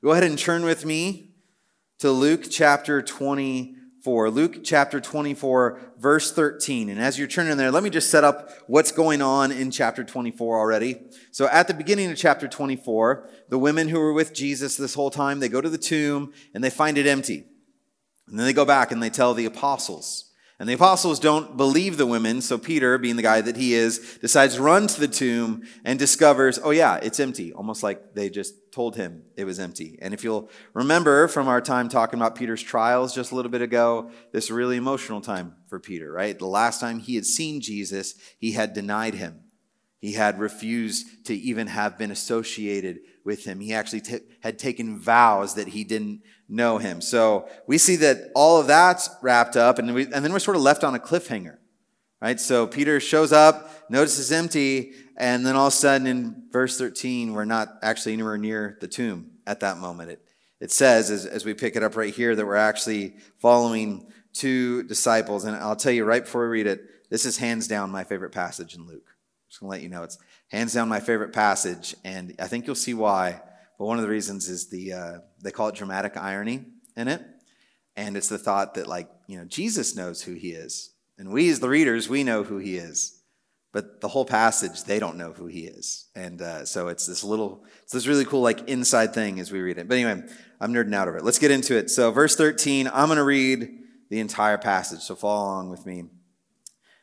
Go ahead and turn with me to Luke chapter 24. Luke chapter 24, verse 13. And as you're turning there, let me just set up what's going on in chapter 24 already. So at the beginning of chapter 24, the women who were with Jesus this whole time, they go to the tomb and they find it empty. And then they go back and they tell the apostles. And the apostles don't believe the women, so Peter, being the guy that he is, decides to run to the tomb and discovers, oh yeah, it's empty, almost like they just told him it was empty. And if you'll remember from our time talking about Peter's trials just a little bit ago, this really emotional time for Peter, right? The last time he had seen Jesus, he had denied him. He had refused to even have been associated with him. He actually t- had taken vows that he didn't know him. So we see that all of that's wrapped up, and, we, and then we're sort of left on a cliffhanger, right? So Peter shows up, notices empty, and then all of a sudden in verse 13, we're not actually anywhere near the tomb at that moment. It, it says, as, as we pick it up right here, that we're actually following two disciples. And I'll tell you right before we read it, this is hands down my favorite passage in Luke. Just gonna let you know it's hands down my favorite passage, and I think you'll see why. But one of the reasons is the uh, they call it dramatic irony in it, and it's the thought that like you know Jesus knows who he is, and we as the readers we know who he is, but the whole passage they don't know who he is, and uh, so it's this little it's this really cool like inside thing as we read it. But anyway, I'm nerding out of it. Let's get into it. So verse 13, I'm going to read the entire passage. So follow along with me.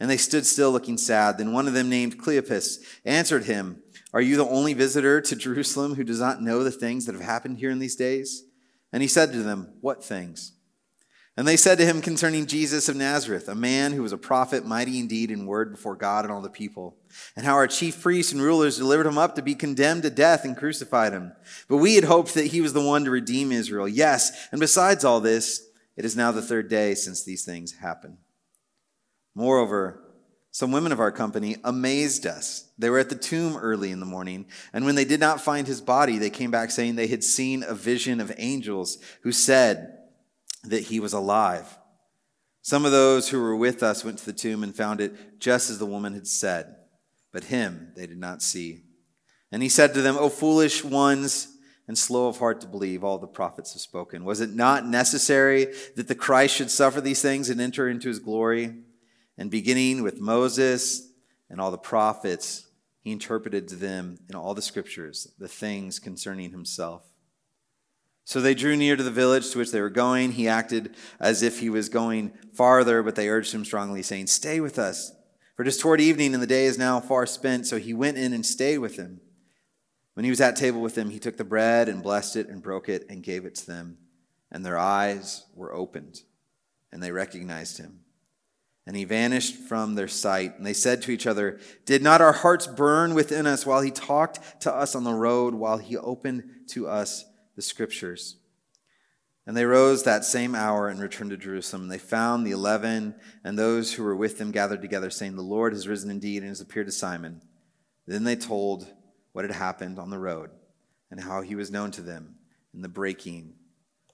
And they stood still looking sad. Then one of them, named Cleopas, answered him, Are you the only visitor to Jerusalem who does not know the things that have happened here in these days? And he said to them, What things? And they said to him concerning Jesus of Nazareth, a man who was a prophet, mighty indeed in word before God and all the people, and how our chief priests and rulers delivered him up to be condemned to death and crucified him. But we had hoped that he was the one to redeem Israel. Yes, and besides all this, it is now the third day since these things happened. Moreover, some women of our company amazed us. They were at the tomb early in the morning, and when they did not find his body, they came back saying they had seen a vision of angels who said that he was alive. Some of those who were with us went to the tomb and found it just as the woman had said, but him they did not see. And he said to them, O foolish ones, and slow of heart to believe all the prophets have spoken. Was it not necessary that the Christ should suffer these things and enter into his glory? And beginning with Moses and all the prophets, he interpreted to them in all the scriptures the things concerning himself. So they drew near to the village to which they were going. He acted as if he was going farther, but they urged him strongly, saying, Stay with us, for it is toward evening, and the day is now far spent. So he went in and stayed with them. When he was at table with them, he took the bread and blessed it and broke it and gave it to them. And their eyes were opened, and they recognized him and he vanished from their sight. And they said to each other, Did not our hearts burn within us while he talked to us on the road, while he opened to us the scriptures? And they rose that same hour and returned to Jerusalem. And they found the eleven and those who were with them gathered together, saying, The Lord has risen indeed and has appeared to Simon. Then they told what had happened on the road and how he was known to them in the breaking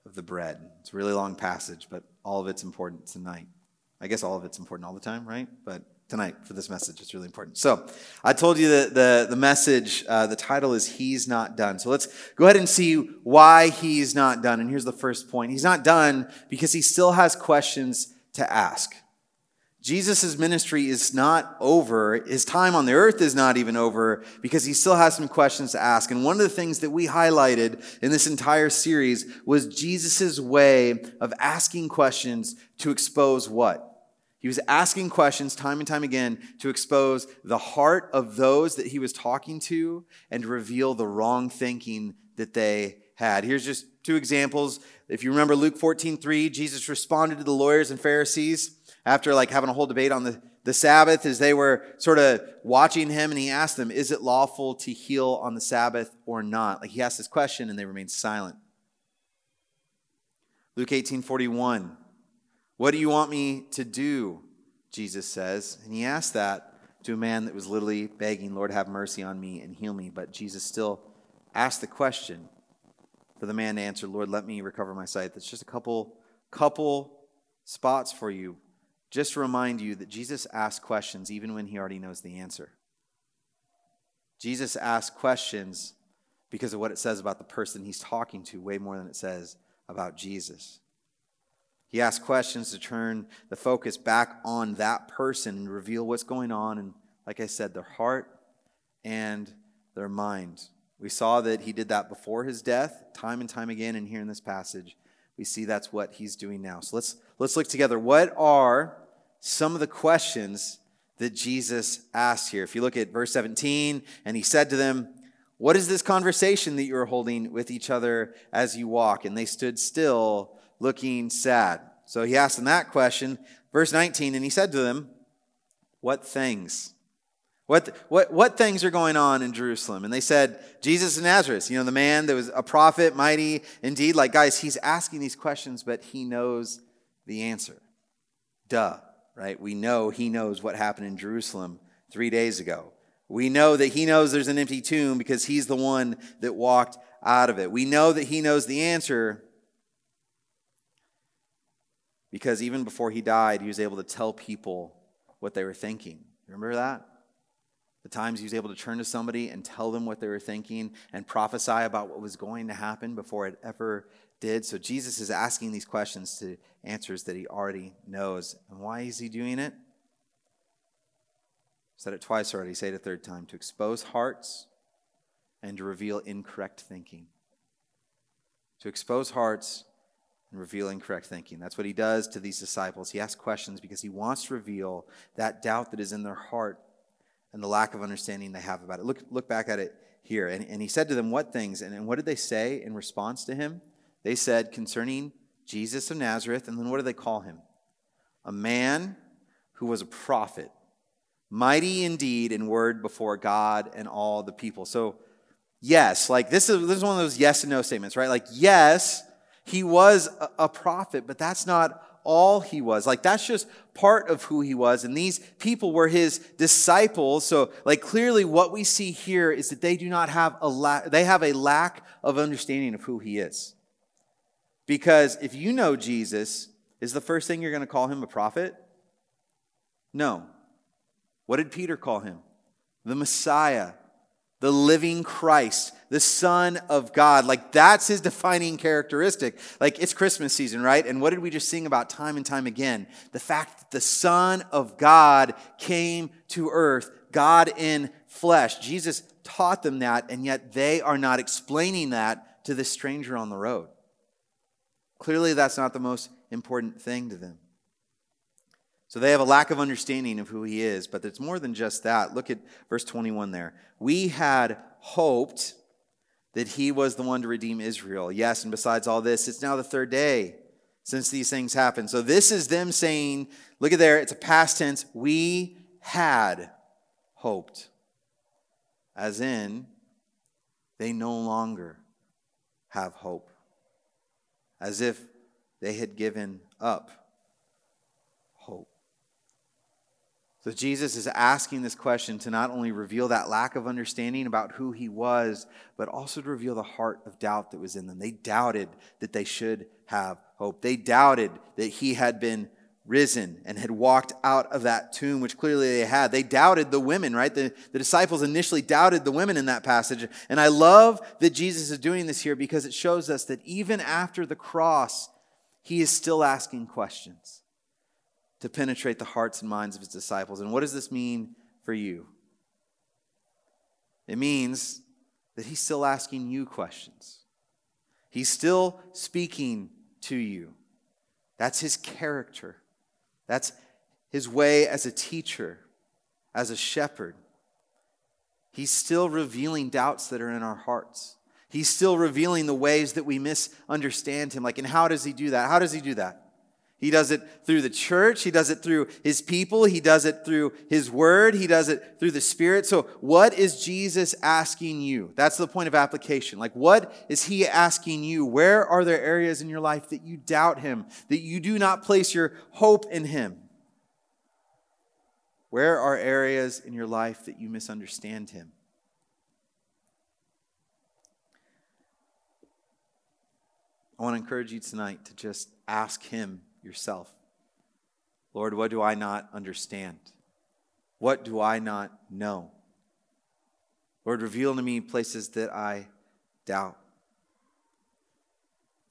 of the bread. It's a really long passage, but all of it's important tonight. I guess all of it's important all the time, right? But tonight for this message, it's really important. So I told you that the, the message, uh, the title is He's Not Done. So let's go ahead and see why He's not done. And here's the first point He's not done because He still has questions to ask. Jesus' ministry is not over. His time on the earth is not even over because he still has some questions to ask. And one of the things that we highlighted in this entire series was Jesus' way of asking questions to expose what? He was asking questions time and time again to expose the heart of those that he was talking to and reveal the wrong thinking that they had. Here's just two examples. If you remember Luke 14, 3, Jesus responded to the lawyers and Pharisees after like having a whole debate on the, the Sabbath as they were sort of watching him and he asked them, Is it lawful to heal on the Sabbath or not? Like he asked this question and they remained silent. Luke 18 41. What do you want me to do? Jesus says. And he asked that to a man that was literally begging, Lord, have mercy on me and heal me. But Jesus still asked the question for the man to answer, Lord, let me recover my sight. That's just a couple, couple spots for you. Just to remind you that Jesus asks questions even when he already knows the answer. Jesus asks questions because of what it says about the person he's talking to, way more than it says about Jesus. He asks questions to turn the focus back on that person and reveal what's going on, and like I said, their heart and their mind. We saw that he did that before his death, time and time again, and here in this passage, we see that's what he's doing now. So let's let's look together. What are some of the questions that Jesus asked here? If you look at verse 17, and he said to them, What is this conversation that you are holding with each other as you walk? And they stood still looking sad. So he asked them that question. Verse 19, and he said to them, What things? What, what, what things are going on in Jerusalem? And they said, Jesus of Nazareth, you know, the man that was a prophet, mighty indeed. Like, guys, he's asking these questions, but he knows the answer. Duh, right? We know he knows what happened in Jerusalem three days ago. We know that he knows there's an empty tomb because he's the one that walked out of it. We know that he knows the answer because even before he died, he was able to tell people what they were thinking. Remember that? The times he was able to turn to somebody and tell them what they were thinking and prophesy about what was going to happen before it ever did. So Jesus is asking these questions to answers that he already knows. And why is he doing it? said it twice already, say it a third time to expose hearts and to reveal incorrect thinking. To expose hearts and reveal incorrect thinking. That's what he does to these disciples. He asks questions because he wants to reveal that doubt that is in their heart and the lack of understanding they have about it. Look, look back at it here. And, and he said to them, What things? And, and what did they say in response to him? They said, Concerning Jesus of Nazareth. And then what do they call him? A man who was a prophet, mighty indeed in word before God and all the people. So, yes, like this is, this is one of those yes and no statements, right? Like, yes, he was a prophet, but that's not all he was. Like, that's just part of who he was. And these people were his disciples. So, like, clearly what we see here is that they do not have a lack, they have a lack of understanding of who he is. Because if you know Jesus, is the first thing you're going to call him a prophet? No. What did Peter call him? The Messiah the living Christ, the Son of God. Like that's his defining characteristic. Like it's Christmas season, right? And what did we just sing about time and time again? The fact that the Son of God came to earth, God in flesh. Jesus taught them that, and yet they are not explaining that to the stranger on the road. Clearly, that's not the most important thing to them. So they have a lack of understanding of who he is, but it's more than just that. Look at verse 21 there. We had hoped that he was the one to redeem Israel. Yes, and besides all this, it's now the third day since these things happened. So this is them saying, look at there, it's a past tense. We had hoped. As in, they no longer have hope. As if they had given up So Jesus is asking this question to not only reveal that lack of understanding about who he was, but also to reveal the heart of doubt that was in them. They doubted that they should have hope. They doubted that he had been risen and had walked out of that tomb, which clearly they had. They doubted the women, right? The, the disciples initially doubted the women in that passage. And I love that Jesus is doing this here because it shows us that even after the cross, he is still asking questions to penetrate the hearts and minds of his disciples. And what does this mean for you? It means that he's still asking you questions. He's still speaking to you. That's his character. That's his way as a teacher, as a shepherd. He's still revealing doubts that are in our hearts. He's still revealing the ways that we misunderstand him. Like, and how does he do that? How does he do that? He does it through the church. He does it through his people. He does it through his word. He does it through the spirit. So, what is Jesus asking you? That's the point of application. Like, what is he asking you? Where are there areas in your life that you doubt him, that you do not place your hope in him? Where are areas in your life that you misunderstand him? I want to encourage you tonight to just ask him yourself. Lord, what do I not understand? What do I not know? Lord, reveal to me places that I doubt.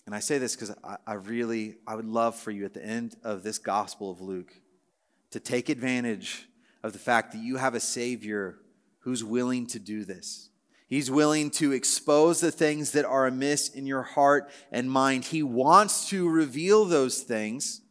And I say this because I, I, really, I would love for you at the end of this Gospel of Luke to take advantage of the fact that you have a Savior who's willing to do this. He's willing to expose the things that are amiss in your heart and mind. He wants to reveal those things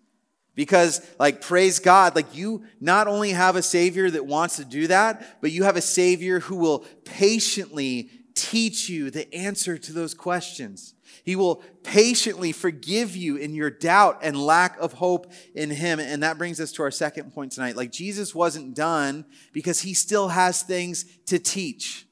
because, like, praise God, like, you not only have a Savior that wants to do that, but you have a Savior who will patiently teach you the answer to those questions. He will patiently forgive you in your doubt and lack of hope in Him. And that brings us to our second point tonight. Like, Jesus wasn't done because He still has things to teach.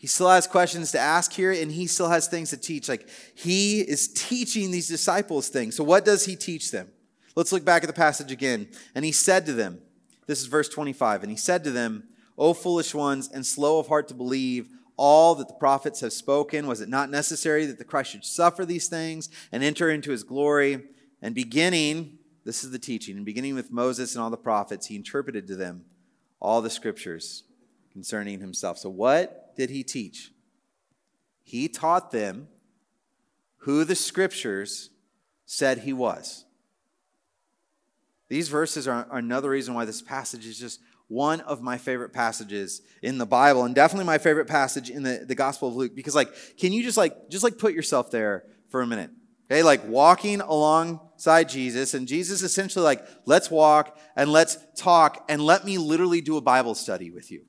He still has questions to ask here, and he still has things to teach. Like he is teaching these disciples things. So, what does he teach them? Let's look back at the passage again. And he said to them, This is verse 25, and he said to them, O foolish ones, and slow of heart to believe all that the prophets have spoken, was it not necessary that the Christ should suffer these things and enter into his glory? And beginning, this is the teaching, and beginning with Moses and all the prophets, he interpreted to them all the scriptures concerning himself. So, what did he teach? He taught them who the scriptures said he was. These verses are, another reason why this passage is just one of my favorite passages in the Bible and definitely my favorite passage in the, the Gospel of Luke because like can you just like just like put yourself there for a minute okay like walking alongside Jesus and Jesus essentially like let's walk and let's talk and let me literally do a Bible study with you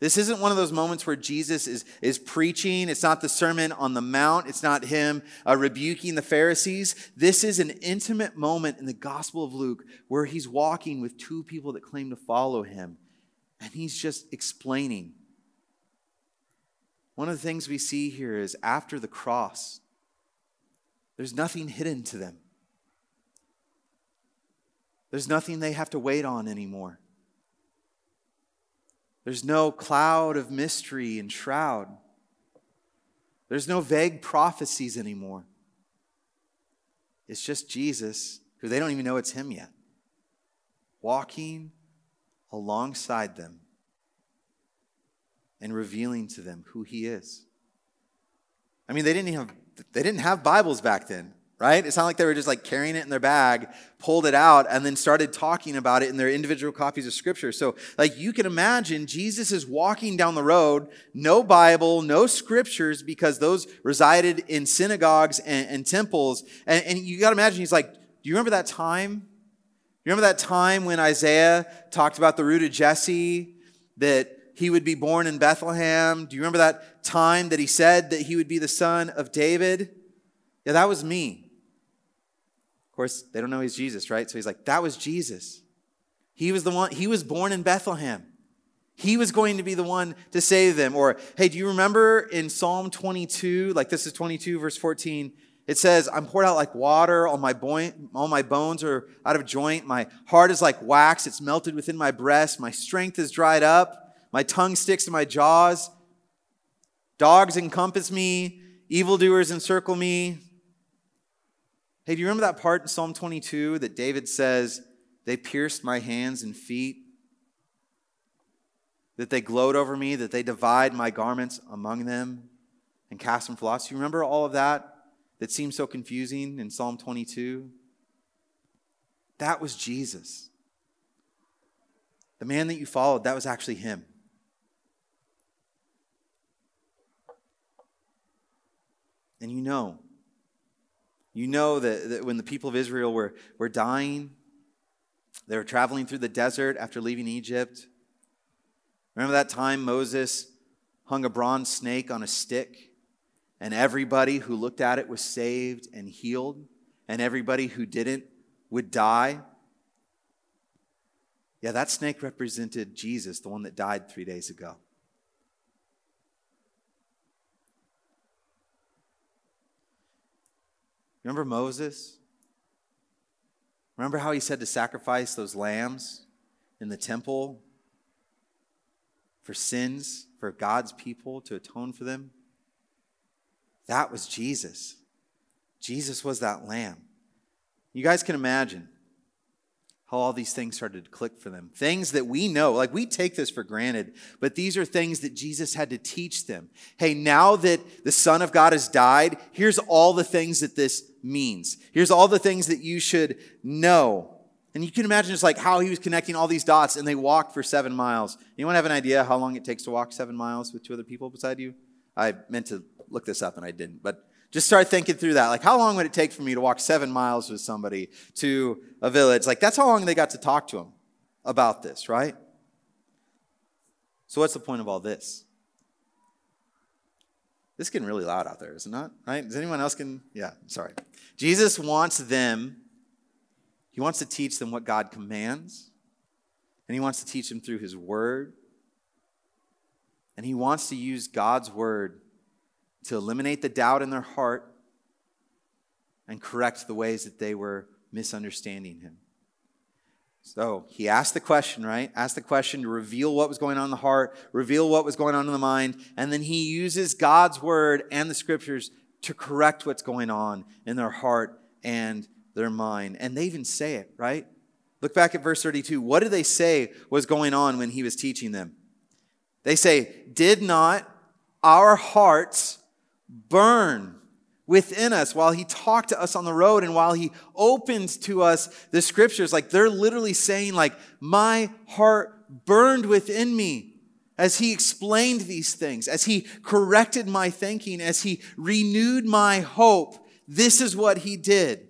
this isn't one of those moments where Jesus is, is preaching. It's not the Sermon on the Mount. It's not him uh, rebuking the Pharisees. This is an intimate moment in the Gospel of Luke where he's walking with two people that claim to follow him. And he's just explaining. One of the things we see here is after the cross, there's nothing hidden to them, there's nothing they have to wait on anymore. There's no cloud of mystery and shroud. There's no vague prophecies anymore. It's just Jesus, who they don't even know it's him yet, walking alongside them and revealing to them who he is. I mean, they didn't have they didn't have Bibles back then right? It's not like they were just like carrying it in their bag, pulled it out, and then started talking about it in their individual copies of scripture. So, like, you can imagine Jesus is walking down the road, no Bible, no scriptures, because those resided in synagogues and, and temples. And, and you got to imagine, he's like, Do you remember that time? You remember that time when Isaiah talked about the root of Jesse, that he would be born in Bethlehem? Do you remember that time that he said that he would be the son of David? Yeah, that was me. Of course, they don't know he's Jesus, right? So he's like, that was Jesus. He was the one, he was born in Bethlehem. He was going to be the one to save them. Or, hey, do you remember in Psalm 22, like this is 22, verse 14, it says, I'm poured out like water, all my, all my bones are out of joint, my heart is like wax, it's melted within my breast, my strength is dried up, my tongue sticks to my jaws, dogs encompass me, evildoers encircle me, Hey, do you remember that part in Psalm 22 that David says, They pierced my hands and feet? That they gloat over me, that they divide my garments among them and cast them for lots. You remember all of that that seems so confusing in Psalm 22? That was Jesus. The man that you followed, that was actually him. And you know, you know that, that when the people of Israel were, were dying, they were traveling through the desert after leaving Egypt. Remember that time Moses hung a bronze snake on a stick, and everybody who looked at it was saved and healed? and everybody who didn't would die. Yeah, that snake represented Jesus, the one that died three days ago. Remember Moses? Remember how he said to sacrifice those lambs in the temple for sins, for God's people to atone for them? That was Jesus. Jesus was that lamb. You guys can imagine how all these things started to click for them. Things that we know, like we take this for granted, but these are things that Jesus had to teach them. Hey, now that the Son of God has died, here's all the things that this means. Here's all the things that you should know. And you can imagine just like how he was connecting all these dots and they walked for seven miles. Anyone have an idea how long it takes to walk seven miles with two other people beside you? I meant to look this up and I didn't, but just start thinking through that. Like, how long would it take for me to walk seven miles with somebody to a village? Like, that's how long they got to talk to him about this, right? So, what's the point of all this? This is getting really loud out there, is it not? Right? Does anyone else can? Yeah, sorry. Jesus wants them, he wants to teach them what God commands, and he wants to teach them through his word. And he wants to use God's word to eliminate the doubt in their heart and correct the ways that they were misunderstanding him. So he asked the question, right? Asked the question to reveal what was going on in the heart, reveal what was going on in the mind, and then he uses God's word and the scriptures to correct what's going on in their heart and their mind. And they even say it, right? Look back at verse 32. What do they say was going on when he was teaching them? They say, Did not our hearts burn within us while he talked to us on the road and while he opened to us the scriptures. Like they're literally saying like my heart burned within me as he explained these things as he corrected my thinking as he renewed my hope. This is what he did.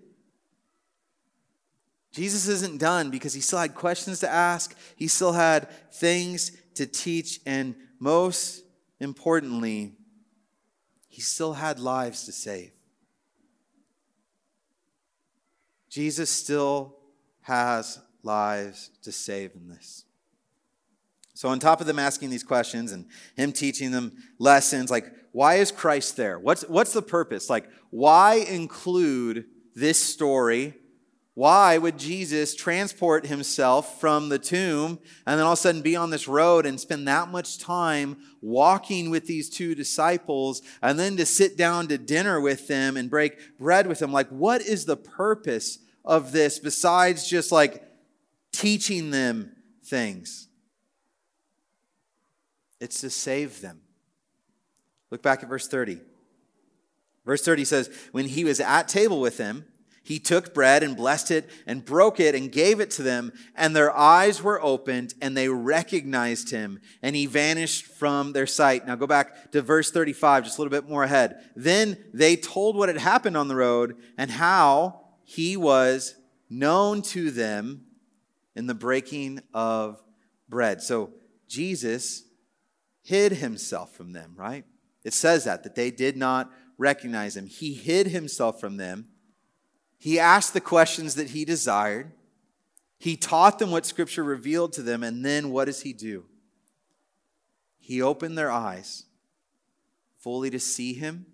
Jesus isn't done because he still had questions to ask. He still had things to teach. And most importantly he still had lives to save. Jesus still has lives to save in this. So, on top of them asking these questions and him teaching them lessons, like, why is Christ there? What's, what's the purpose? Like, why include this story why would Jesus transport himself from the tomb and then all of a sudden be on this road and spend that much time walking with these two disciples and then to sit down to dinner with them and break bread with them? Like, what is the purpose of this besides just like teaching them things? It's to save them. Look back at verse 30. Verse 30 says, When he was at table with them, he took bread and blessed it and broke it and gave it to them, and their eyes were opened and they recognized him, and he vanished from their sight. Now go back to verse 35, just a little bit more ahead. Then they told what had happened on the road and how he was known to them in the breaking of bread. So Jesus hid himself from them, right? It says that, that they did not recognize him. He hid himself from them he asked the questions that he desired. He taught them what Scripture revealed to them, and then what does he do? He opened their eyes fully to see him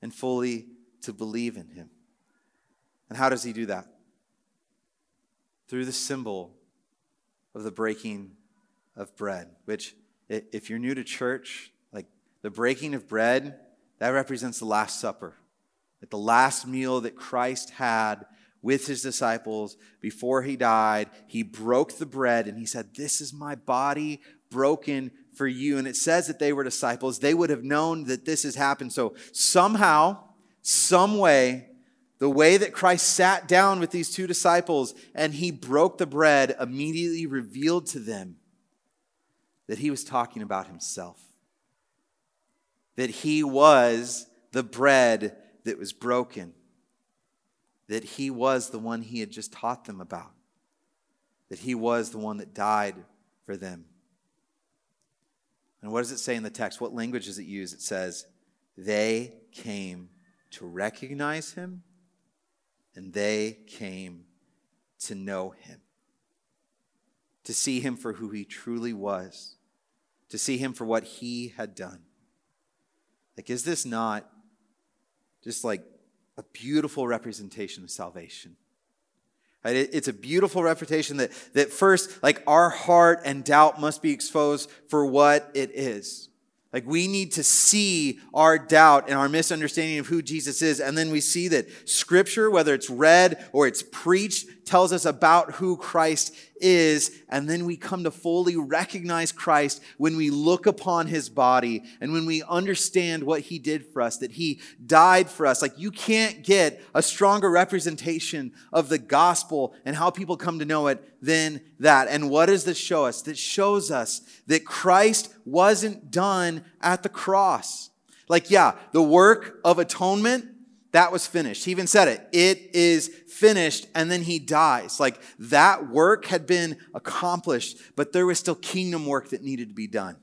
and fully to believe in him. And how does he do that? Through the symbol of the breaking of bread, which, if you're new to church, like the breaking of bread, that represents the Last Supper at the last meal that Christ had with his disciples before he died, he broke the bread and he said, This is my body broken for you. And it says that they were disciples. They would have known that this has happened. So somehow, some way, the way that Christ sat down with these two disciples and he broke the bread immediately revealed to them that he was talking about himself. That he was the bread that was broken, that he was the one he had just taught them about, that he was the one that died for them. And what does it say in the text? What language does it use? It says, they came to recognize him and they came to know him, to see him for who he truly was, to see him for what he had done. Like, is this not just like a beautiful representation of salvation? It's a beautiful reputation that, that first, like our heart and doubt must be exposed for what it is. Like we need to see our doubt and our misunderstanding of who Jesus is. And then we see that scripture, whether it's read or it's preached, tells us about who Christ is. And then we come to fully recognize Christ when we look upon his body and when we understand what he did for us, that he died for us. Like you can't get a stronger representation of the gospel and how people come to know it than that. And what does this show us? That shows us that Christ wasn't done at the cross. Like, yeah, the work of atonement that was finished. He even said it. It is finished. And then he dies. Like that work had been accomplished, but there was still kingdom work that needed to be done.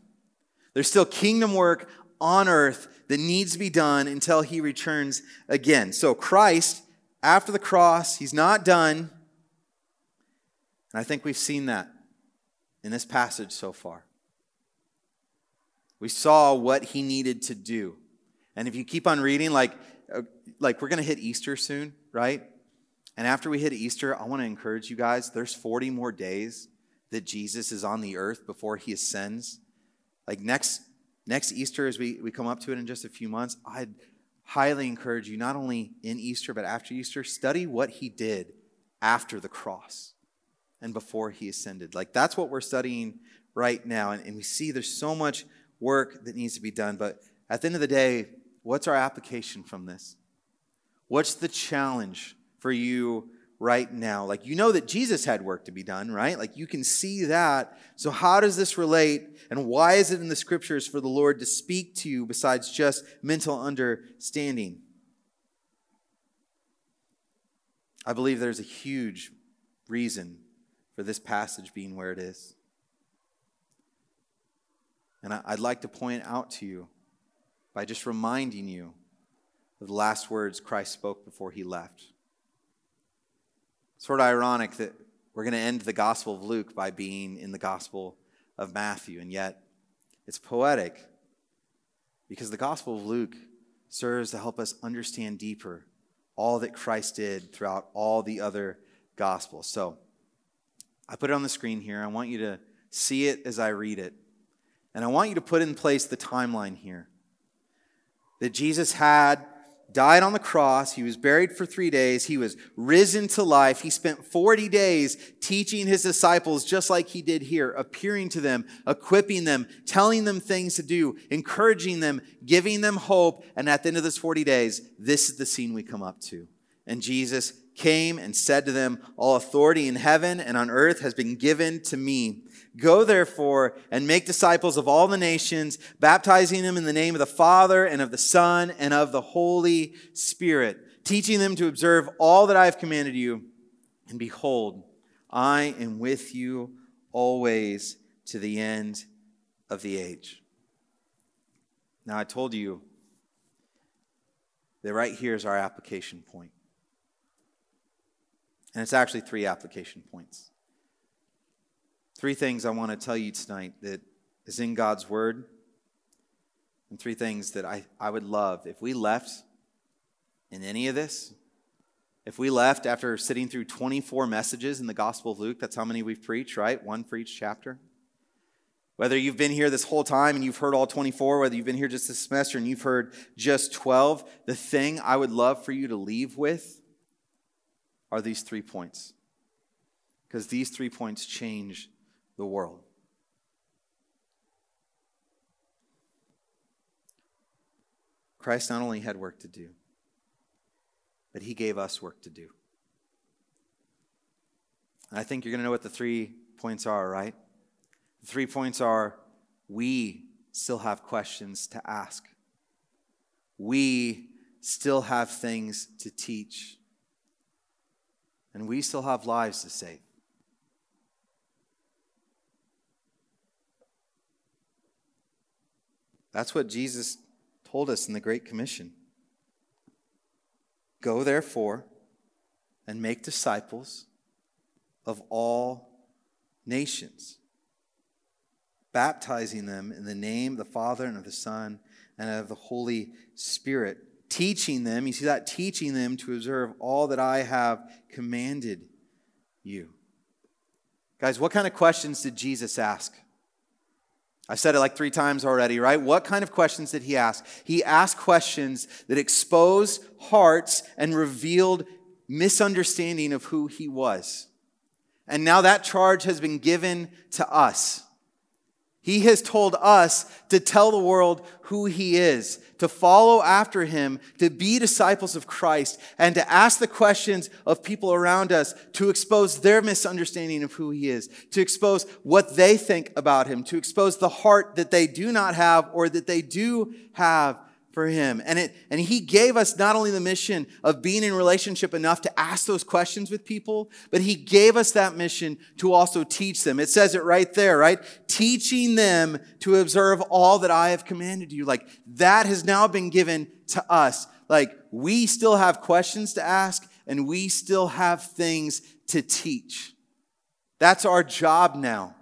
There's still kingdom work on earth that needs to be done until he returns again. So Christ, after the cross, he's not done. And I think we've seen that in this passage so far. We saw what he needed to do. And if you keep on reading, like, like we're going to hit Easter soon, right? And after we hit Easter, I want to encourage you guys there's 40 more days that Jesus is on the earth before he ascends. Like next, next Easter, as we, we come up to it in just a few months, I'd highly encourage you, not only in Easter, but after Easter, study what he did after the cross and before he ascended. Like that's what we're studying right now. And, and we see there's so much work that needs to be done. But at the end of the day, what's our application from this? What's the challenge for you right now? Like, you know that Jesus had work to be done, right? Like, you can see that. So, how does this relate? And why is it in the scriptures for the Lord to speak to you besides just mental understanding? I believe there's a huge reason for this passage being where it is. And I'd like to point out to you by just reminding you of the last words Christ spoke before he left. Sort of ironic that we're going to end the Gospel of Luke by being in the Gospel of Matthew, and yet it's poetic because the Gospel of Luke serves to help us understand deeper all that Christ did throughout all the other Gospels. So I put it on the screen here. I want you to see it as I read it. And I want you to put in place the timeline here that Jesus had died on the cross. He was buried for three days. He was risen to life. He spent 40 days teaching his disciples, just like he did here, appearing to them, equipping them, telling them things to do, encouraging them, giving them hope. And at the end of this 40 days, this is the scene we come up to. And Jesus came and said to them, All authority in heaven and on earth has been given to me. Go therefore and make disciples of all the nations, baptizing them in the name of the Father and of the Son and of the Holy Spirit, teaching them to observe all that I have commanded you. And behold, I am with you always to the end of the age. Now, I told you that right here is our application point. And it's actually three application points. Three things I want to tell you tonight that is in God's Word, and three things that I, I would love if we left in any of this. If we left after sitting through 24 messages in the Gospel of Luke, that's how many we've preached, right? One for each chapter. Whether you've been here this whole time and you've heard all 24, whether you've been here just this semester and you've heard just 12, the thing I would love for you to leave with are these three points. Because these three points change the world. Christ not only had work to do, but he gave us work to do. And I think you're going to know what the three points are, right? The three points are we still have questions to ask, we still have things to teach, and we still have lives to save. That's what Jesus told us in the Great Commission. Go, therefore, and make disciples of all nations, baptizing them in the name of the Father and of the Son and of the Holy Spirit, teaching them, you see that, teaching them to observe all that I have commanded you. Guys, what kind of questions did Jesus ask? I said it like three times already, right? What kind of questions did he ask? He asked questions that exposed hearts and revealed misunderstanding of who he was. And now that charge has been given to us. He has told us to tell the world who He is, to follow after Him, to be disciples of Christ, and to ask the questions of people around us to expose their misunderstanding of who He is, to expose what they think about Him, to expose the heart that they do not have or that they do have for him. And it and he gave us not only the mission of being in relationship enough to ask those questions with people, but he gave us that mission to also teach them. It says it right there, right? Teaching them to observe all that I have commanded you. Like that has now been given to us. Like we still have questions to ask and we still have things to teach. That's our job now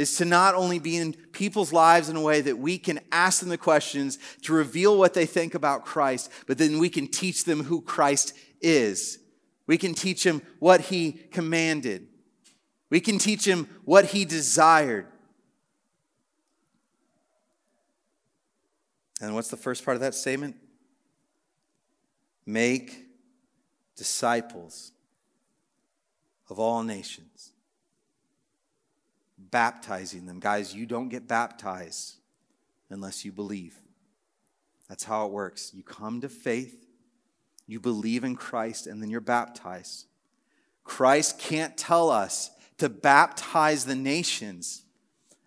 is to not only be in people's lives in a way that we can ask them the questions to reveal what they think about Christ, but then we can teach them who Christ is. We can teach them what he commanded. We can teach them what he desired. And what's the first part of that statement? Make disciples of all nations baptizing them. Guys, you don't get baptized unless you believe. That's how it works. You come to faith, you believe in Christ, and then you're baptized. Christ can't tell us to baptize the nations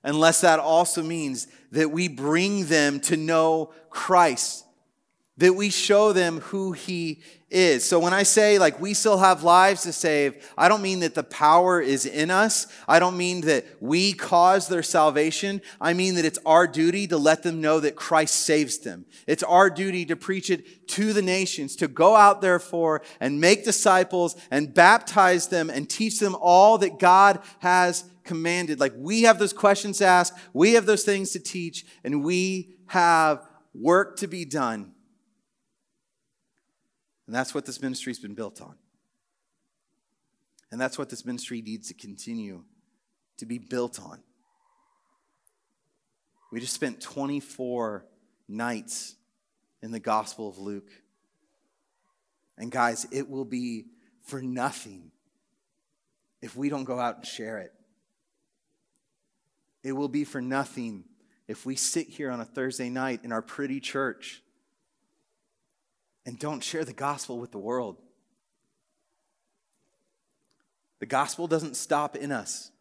unless that also means that we bring them to know Christ, that we show them who He is. So when I say like we still have lives to save, I don't mean that the power is in us. I don't mean that we cause their salvation. I mean that it's our duty to let them know that Christ saves them. It's our duty to preach it to the nations, to go out therefore and make disciples and baptize them and teach them all that God has commanded. Like we have those questions to ask, we have those things to teach, and we have work to be done and that's what this ministry's been built on. And that's what this ministry needs to continue to be built on. We just spent 24 nights in the Gospel of Luke. And guys, it will be for nothing if we don't go out and share it. It will be for nothing if we sit here on a Thursday night in our pretty church and don't share the gospel with the world. The gospel doesn't stop in us,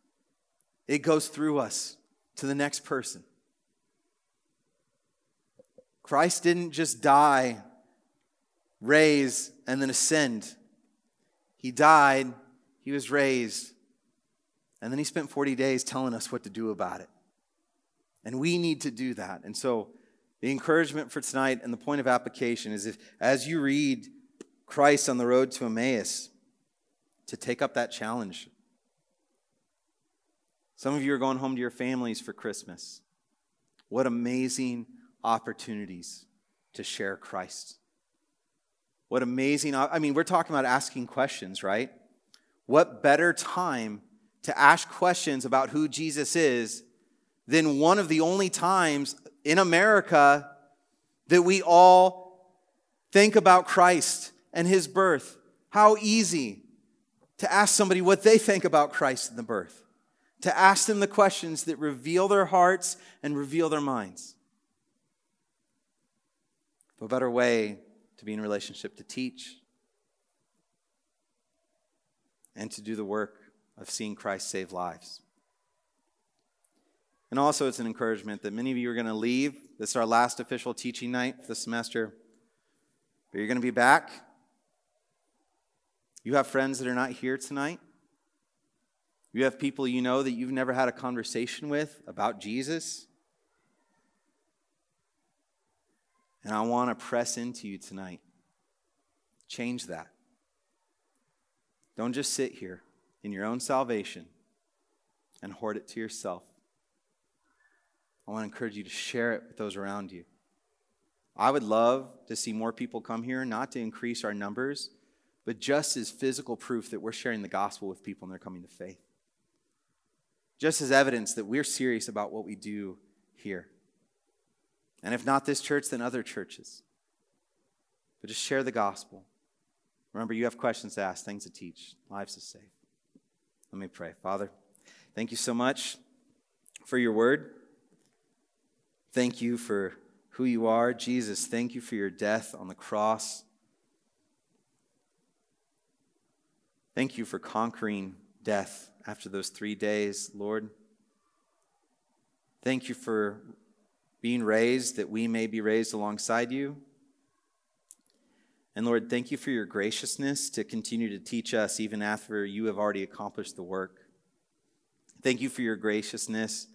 it goes through us to the next person. Christ didn't just die, raise, and then ascend. He died, he was raised, and then he spent 40 days telling us what to do about it. And we need to do that. And so, the encouragement for tonight and the point of application is if, as you read Christ on the road to Emmaus, to take up that challenge. Some of you are going home to your families for Christmas. What amazing opportunities to share Christ. What amazing, I mean, we're talking about asking questions, right? What better time to ask questions about who Jesus is than one of the only times in America that we all think about Christ and his birth. How easy to ask somebody what they think about Christ and the birth, to ask them the questions that reveal their hearts and reveal their minds. A better way to be in relationship to teach and to do the work of seeing Christ save lives. And also, it's an encouragement that many of you are going to leave. This is our last official teaching night for the semester. But you're going to be back. You have friends that are not here tonight. You have people you know that you've never had a conversation with about Jesus. And I want to press into you tonight. Change that. Don't just sit here in your own salvation and hoard it to yourself. I want to encourage you to share it with those around you. I would love to see more people come here, not to increase our numbers, but just as physical proof that we're sharing the gospel with people and they're coming to faith. Just as evidence that we're serious about what we do here. And if not this church, then other churches. But just share the gospel. Remember, you have questions to ask, things to teach, lives to save. Let me pray. Father, thank you so much for your word. Thank you for who you are. Jesus, thank you for your death on the cross. Thank you for conquering death after those three days, Lord. Thank you for being raised that we may be raised alongside you. And Lord, thank you for your graciousness to continue to teach us even after you have already accomplished the work. Thank you for your graciousness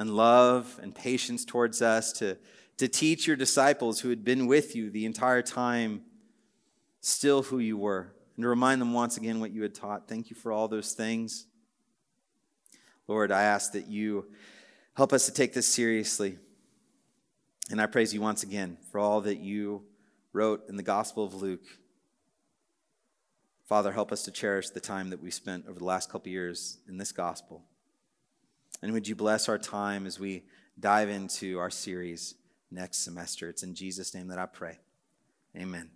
and love and patience towards us to, to teach your disciples who had been with you the entire time still who you were and to remind them once again what you had taught. Thank you for all those things. Lord, I ask that you help us to take this seriously. And I praise you once again for all that you wrote in the Gospel of Luke. Father, help us to cherish the time that we spent over the last couple years in this gospel. And would you bless our time as we dive into our series next semester? It's in Jesus' name that I pray. Amen.